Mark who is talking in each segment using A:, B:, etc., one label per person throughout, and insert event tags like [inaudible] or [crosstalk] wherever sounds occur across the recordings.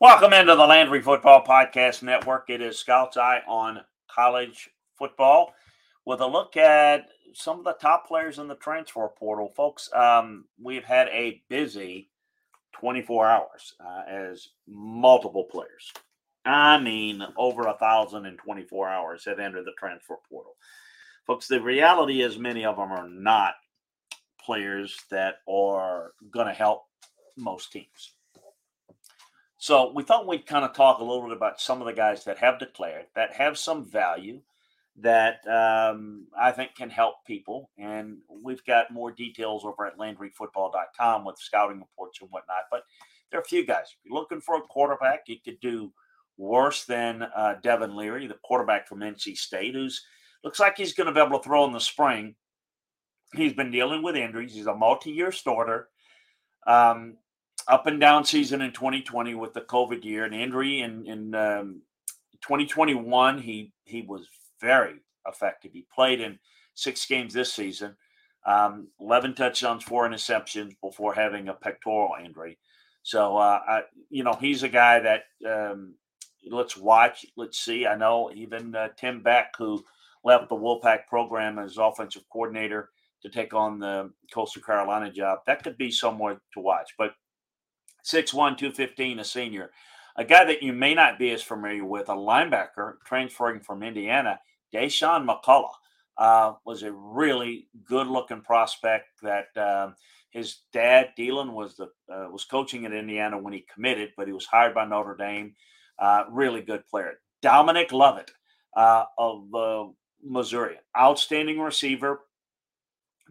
A: Welcome into the Landry Football Podcast Network. It is Scout's Eye on college football with a look at some of the top players in the transfer portal. Folks, um, we've had a busy 24 hours uh, as multiple players. I mean, over a thousand 24 hours have entered the transfer portal. Folks, the reality is many of them are not players that are going to help most teams. So we thought we'd kind of talk a little bit about some of the guys that have declared, that have some value, that um, I think can help people. And we've got more details over at LandryFootball.com with scouting reports and whatnot. But there are a few guys. If you're looking for a quarterback, you could do worse than uh, Devin Leary, the quarterback from NC State, who's looks like he's going to be able to throw in the spring. He's been dealing with injuries. He's a multi-year starter. Um, up and down season in 2020 with the COVID year and injury. In, in um, 2021, he he was very effective. He played in six games this season, um, 11 touchdowns, four interceptions before having a pectoral injury. So, uh, I, you know, he's a guy that um, let's watch, let's see. I know even uh, Tim Beck, who left the Wolfpack program as offensive coordinator to take on the Coastal Carolina job, that could be somewhere to watch. But 6'1, 215, a senior. A guy that you may not be as familiar with, a linebacker transferring from Indiana, Dasan McCullough, uh, was a really good looking prospect that um, his dad, Deland, was the uh, was coaching at Indiana when he committed, but he was hired by Notre Dame. Uh, really good player. Dominic Lovett uh, of uh, Missouri, outstanding receiver,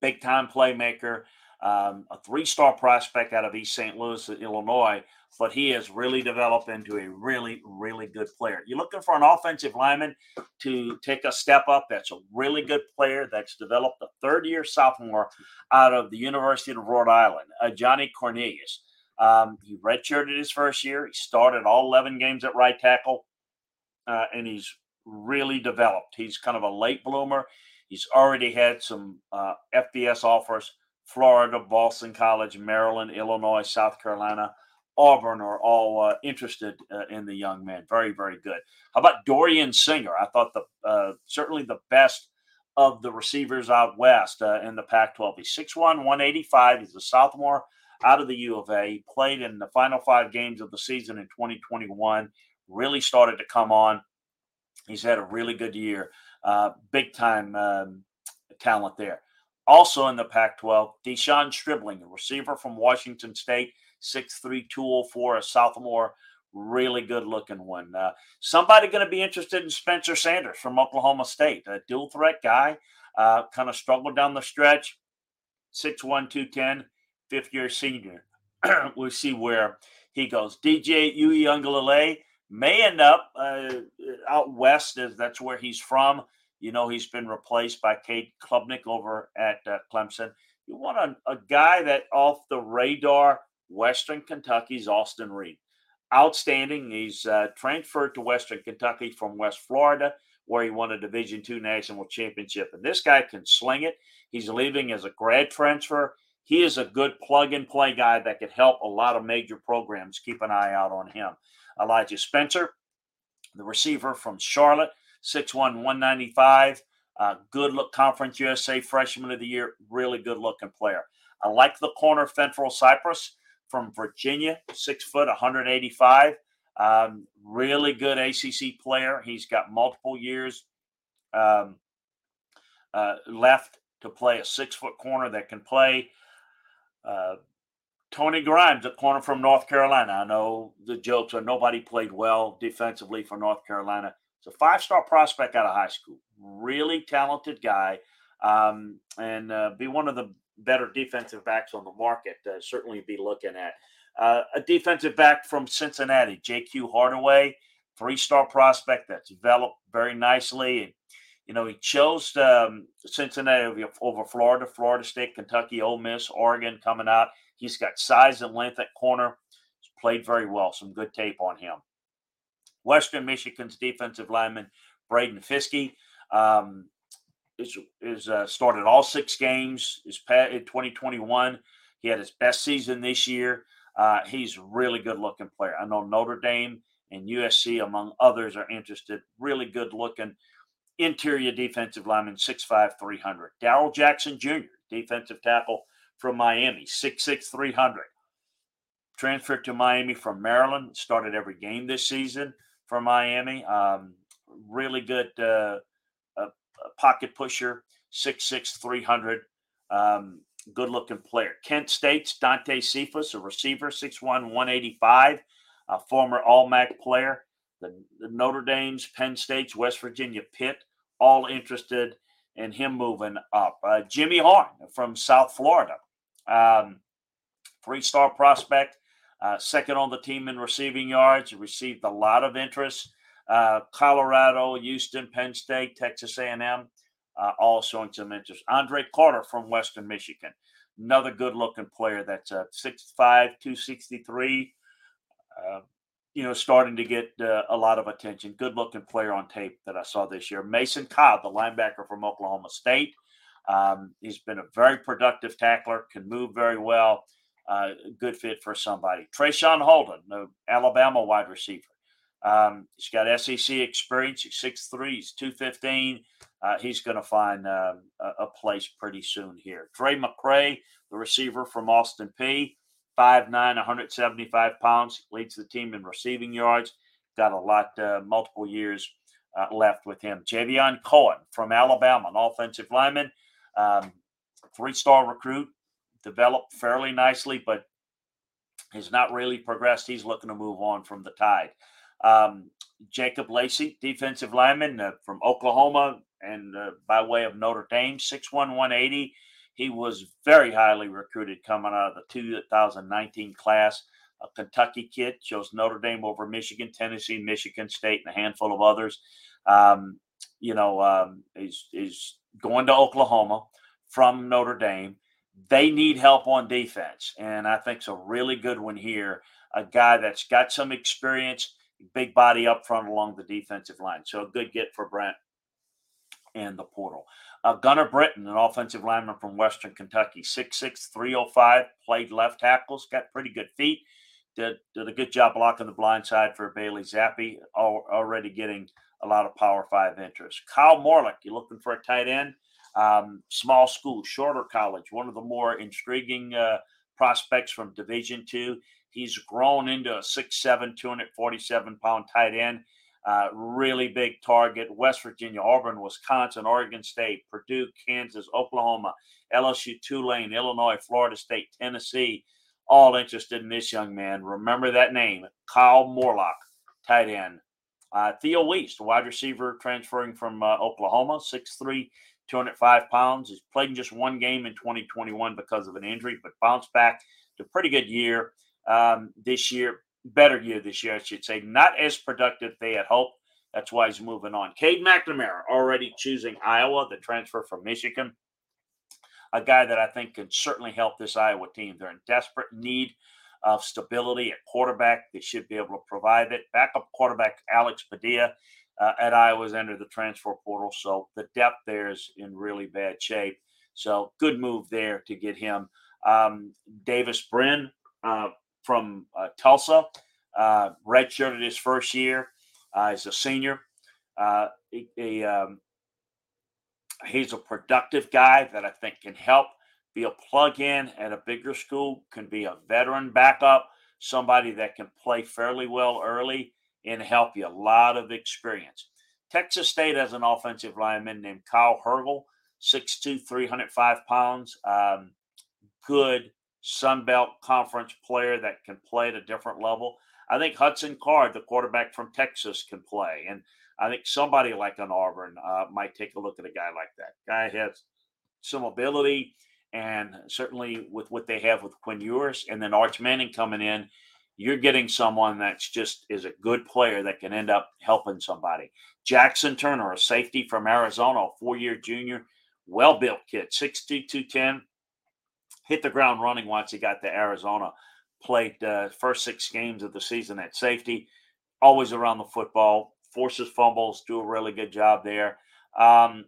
A: big time playmaker um, a three star prospect out of East St. Louis, Illinois, but he has really developed into a really, really good player. You're looking for an offensive lineman to take a step up. That's a really good player that's developed a third year sophomore out of the University of Rhode Island, uh, Johnny Cornelius. Um, he redshirted his first year. He started all 11 games at right tackle, uh, and he's really developed. He's kind of a late bloomer. He's already had some uh, FBS offers Florida, Boston College, Maryland, Illinois, South Carolina, Auburn are all uh, interested uh, in the young man. Very, very good. How about Dorian Singer? I thought the uh, certainly the best of the receivers out west uh, in the Pac-12. He's 6'1", 185. He's a sophomore out of the U of A. He played in the final five games of the season in 2021. Really started to come on. He's had a really good year. Uh, big time um, talent there. Also in the Pac 12, De'Zhaun Stribling, a receiver from Washington State, 6'3, 204, a sophomore. Really good looking one. Uh, somebody going to be interested in Spencer Sanders from Oklahoma State, a dual threat guy. Uh, kind of struggled down the stretch. 6'1, 210, fifth year senior. [clears throat] we'll see where he goes. DJ Uiagalelei may end up uh, out west, as that's where he's from. You know, he's been replaced by Cade Klubnik over at uh, Clemson. You want a, a guy that off the radar, Western Kentucky's Austin Reed. Outstanding. He's uh, transferred to Western Kentucky from West Florida, where he won a Division two national championship. And this guy can sling it. He's leaving as a grad transfer. He is a good plug and play guy that could help a lot of major programs. Keep an eye out on him. Elijah Spencer, the receiver from Charlotte, 6'1, 195. Uh, good look, Conference USA Freshman of the Year. Really good looking player. I like the corner Fentrell Cypress from Virginia, six foot, 185. Um, really good ACC player. He's got multiple years um, uh, left to play a six foot corner that can play. Uh, Tony Grimes, a corner from North Carolina. I know the jokes are nobody played well defensively for North Carolina. It's a five star prospect out of high school. Really talented guy. Um, and uh, be one of the better defensive backs on the market. Uh, certainly be looking at. Uh, a defensive back from Cincinnati, JQ Hardaway, three star prospect that's developed very nicely. And, you know, he chose um, Cincinnati over, over Florida, Florida State, Kentucky, Ole Miss, Oregon coming out. He's got size and length at corner. He's played very well. Some good tape on him. Western Michigan's defensive lineman Braden Fiske um, is, is uh, started all six games. Is in 2021. He had his best season this year. Uh, he's a really good looking player. I know Notre Dame and USC, among others, are interested. Really good looking interior defensive lineman, 6'5, 300. Darrell Jackson Jr., defensive tackle from Miami, 6'6, 300. Transferred to Miami from Maryland, started every game this season for Miami. Um, really good uh, uh, pocket pusher, 6'6, 300. Um, good looking player. Kent State's Dante Cephas, a receiver, 6'1, 185, a former All MAC player. The, the, Notre Dame's, Penn State's, West Virginia, Pitt, all interested in him moving up. Uh, Jimmy Horn from South Florida, um, three star prospect, uh, second on the team in receiving yards, received a lot of interest. Uh, Colorado, Houston, Penn State, Texas A&M uh, all showing some interest. Andre Carter from Western Michigan, another good looking player that's uh, 6'5, 263. Uh, you know, starting to get uh, a lot of attention. Good looking player on tape that I saw this year. Mason Cobb, the linebacker from Oklahoma State. Um, he's been a very productive tackler, can move very well. Uh, good fit for somebody. Traeshon Holden, the Alabama wide receiver. Um, he's got SEC experience. He's 6'3, he's 215 uh, he's going to find um, a, place pretty soon here. Drae McCray, the receiver from Austin Peay, 5'9, 175 pounds, leads the team in receiving yards. Got a lot, uh, multiple years uh, left with him. Javion Cohen from Alabama, an offensive lineman, um, three star recruit, developed fairly nicely, but has not really progressed. He's looking to move on from the tide. Um, Jacob Lacey, defensive lineman uh, from Oklahoma, and uh, by way of Notre Dame, 6'1, 180. He was very highly recruited coming out of the 2019 class. A Kentucky kid chose Notre Dame over Michigan, Tennessee, Michigan State, and a handful of others. Um, you know, um, he's, he's going to Oklahoma from Notre Dame. They need help on defense, and I think it's a really good one here. A guy that's got some experience, big body up front along the defensive line. So a good get for Brent and the portal. Uh, Gunnar Britton, an offensive lineman from Western Kentucky, 6'6, 305, played left tackles, got pretty good feet, did, did a good job blocking the blind side for Bailey Zappe, already getting a lot of Power Five interest. Kyle Morlock, you looking for a tight end? Um, small school, shorter college, one of the more intriguing uh, prospects from Division Two. He's grown into a 6'7, 247 pound tight end. Uh, really big target. West Virginia, Auburn, Wisconsin, Oregon State, Purdue, Kansas, Oklahoma, LSU, Tulane, Illinois, Florida State, Tennessee, all interested in this young man. Remember that name, Kyle Morlock, tight end. Uh, Theo Wease, wide receiver transferring from uh, Oklahoma, 6'3, 205 pounds. He's played in just one game in 2021 because of an injury, but bounced back to a pretty good year um, this year better year this year, I should say. Not as productive they had hoped. That's why he's moving on. Cade McNamara already choosing Iowa, the transfer from Michigan. A guy that I think can certainly help this Iowa team. They're in desperate need of stability at quarterback. They should be able to provide it. Backup quarterback Alex Padilla uh, at Iowa's entered the transfer portal, so the depth there is in really bad shape. So good move there to get him. Um, Davis Brin, uh, from uh, Tulsa, uh, redshirted his first year uh, as a senior. Uh, he, he, um, he's a productive guy that I think can help be a plug in at a bigger school, can be a veteran backup, somebody that can play fairly well early and help you. A lot of experience. Texas State has an offensive lineman named Kyle Hergel, 6'2, 305 pounds. Um, good Sun Belt Conference player that can play at a different level. I think Hudson Card, the quarterback from Texas, can play. And I think somebody like an Auburn uh, might take a look at a guy like that. Guy has some ability, and certainly with what they have with Quinn Ewers and then Arch Manning coming in, you're getting someone that's just is a good player that can end up helping somebody. Jackson Turner, a safety from Arizona, a four-year junior, well-built kid, 6'2", 210, hit the ground running once he got to Arizona. Played uh, first six games of the season at safety, always around the football, forces fumbles, do a really good job there. Um,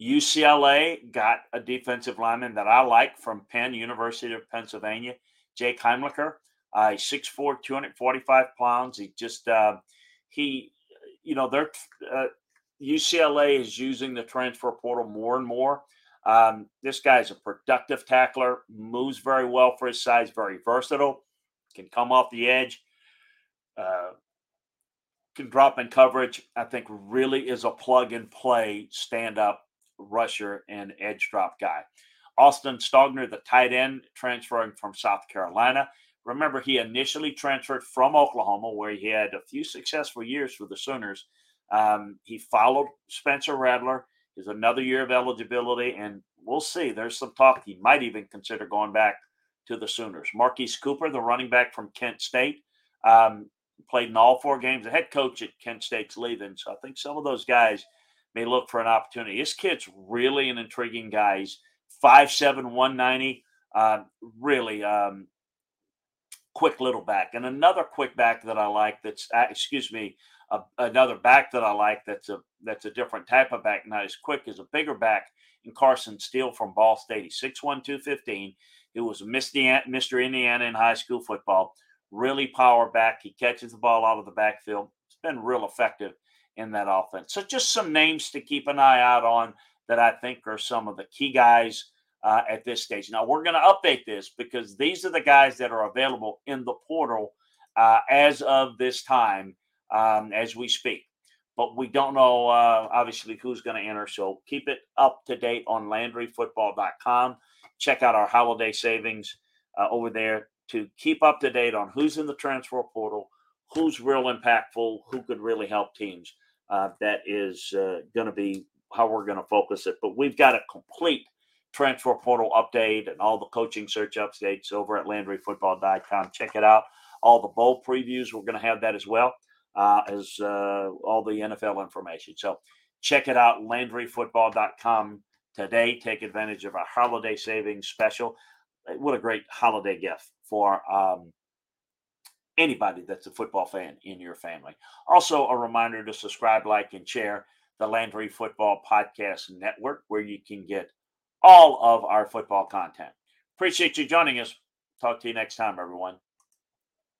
A: UCLA got a defensive lineman that I like from Penn, University of Pennsylvania, Jake Heimlicher. Uh, he's 6'4", 245 pounds. He just uh, he, you know, they're uh, UCLA is using the transfer portal more and more. Um, this guy is a productive tackler, moves very well for his size, very versatile, can come off the edge, uh, can drop in coverage. I think really is a plug and play stand up rusher and edge drop guy. Austin Stogner, the tight end, transferring from South Carolina. Remember, he initially transferred from Oklahoma, where he had a few successful years for the Sooners. Um, he followed Spencer Rattler. Is another year of eligibility, and we'll see. There's some talk he might even consider going back to the Sooners. Marquez Cooper, the running back from Kent State, um, played in all four games. The head coach at Kent State's leaving, so I think some of those guys may look for an opportunity. This kid's really an intriguing guy. He's 5'7", 190. Uh, really um, quick little back. And another quick back that I like that's, uh, excuse me, uh, another back that I like that's a that's a different type of back, not as quick as a bigger back in Carson Steele from Ball State. He's 6'1", 215. He was Mr. Indiana in high school football. Really power back. He catches the ball out of the backfield. It's been real effective in that offense. So just some names to keep an eye out on that I think are some of the key guys uh, at this stage. Now we're going to update this because these are the guys that are available in the portal uh, as of this time, um, as we speak. But we don't know, uh, obviously, who's going to enter. So keep it up to date on LandryFootball.com. Check out our holiday savings uh, over there to keep up to date on who's in the transfer portal, who's real impactful, who could really help teams. Uh, that is uh, going to be how we're going to focus it. But we've got a complete transfer portal update and all the coaching search updates over at LandryFootball.com. Check it out. All the bowl previews, we're going to have that as well uh, as uh, all the NFL information. So check it out, LandryFootball.com today. Take advantage of our holiday savings special. What a great holiday gift for um, anybody that's a football fan in your family. Also, a reminder to subscribe, like, and share the Landry Football Podcast Network, where you can get all of our football content. Appreciate you joining us. Talk to you next time, everyone.